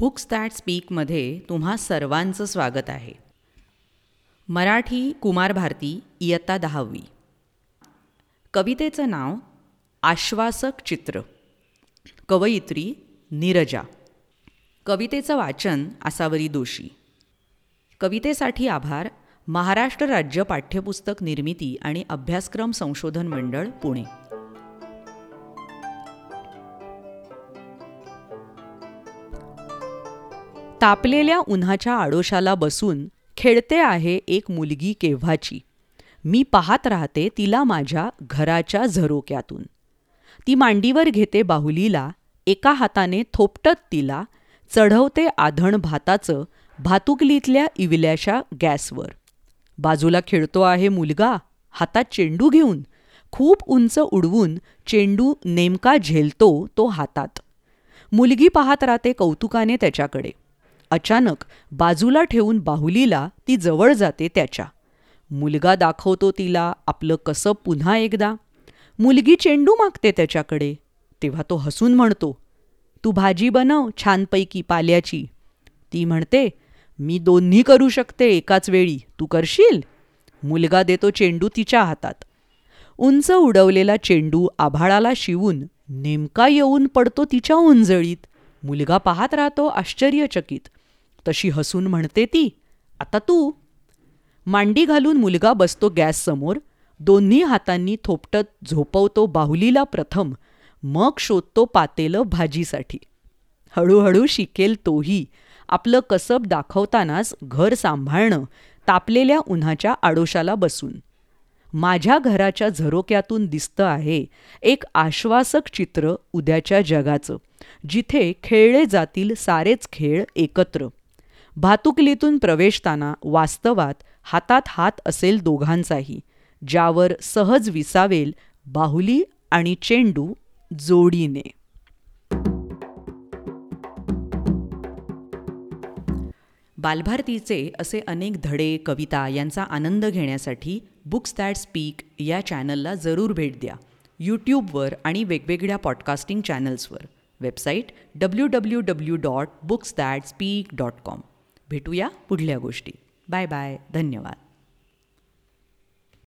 Books that स्पीकमध्ये तुम्हा सर्वांचं स्वागत आहे. मराठी कुमार भारती इयत्ता दहावी. कवितेचं नाव आश्वासक चित्र. कवयित्री नीरजा. कवितेचं वाचन आसावरी दोशी कवितेसाठी आभार महाराष्ट्र राज्य पाठ्यपुस्तक निर्मिती आणि अभ्यासक्रम संशोधन मंडळ पुणे. तापलेल्या उन्हाच्या आडोशाला बसून खेळते आहे एक मुलगी केव्हाची. मी पाहत राहते तिला माझ्या घराच्या झरोक्यातून. ती मांडीवर घेते बाहुलीला एका हाताने थोपटत तिला चढवते आधण भाताचं भातुकलीतल्या इवल्याशा गॅसवर. बाजूला खेळतो आहे मुलगा हातात चेंडू घेऊन. खूप उंच उडवून चेंडू नेमका झेलतो तो हातात. मुलगी पाहत राहते कौतुकाने त्याच्याकडे. अचानक बाजूला ठेवून बाहुलीला ती जवळ जाते त्याच्या. मुलगा दाखवतो तिला आपलं कसं पुन्हा एकदा. मुलगी चेंडू मागते त्याच्याकडे. तेव्हा तो हसून म्हणतो तू भाजी बनव छानपैकी पाल्याची. ती म्हणते मी दोन्ही करू शकते एकाच वेळी. तू करशील? मुलगा देतो चेंडू तिच्या हातात. उंच उडवलेला चेंडू आभाळाला शिवून नेमका येऊन पडतो तिच्या उंजळीत. मुलगा पाहत राहतो आश्चर्यचकित. तशी हसून म्हणते ती आता तू मांडी घालून मुलगा बसतो गॅससमोर दोन्ही हातांनी थोपटत झोपवतो बाहुलीला प्रथम मग शोधतो पातेलं भाजीसाठी. हळूहळू शिकेल तोही आपलं कसब दाखवतानाच घर सांभाळणं तापलेल्या उन्हाच्या आडोशाला बसून. माझ्या घराच्या झरोक्यातून दिसतं आहे एक आश्वासक चित्र उद्याच्या जगाचं जिथे खेळले जातील सारेच खेळ एकत्र. भातुकलीतून प्रवेशताना वास्तवात हातात हात असेल दोघांचाही ज्यावर सहज विसावेल बाहुली आणि चेंडू जोडीने. बालभारतीचे असे अनेक धडे कविता यांचा आनंद घेण्यासाठी बुक्स दॅट स्पीक या चॅनलला जरूर भेट द्या. यूट्यूबवर आणि वेगवेगळ्या podcasting चॅनल्सवर. Website W W W dot books that speak dot com. भेटूया पुढल्या गोष्टी. Bye bye. धन्यवाद.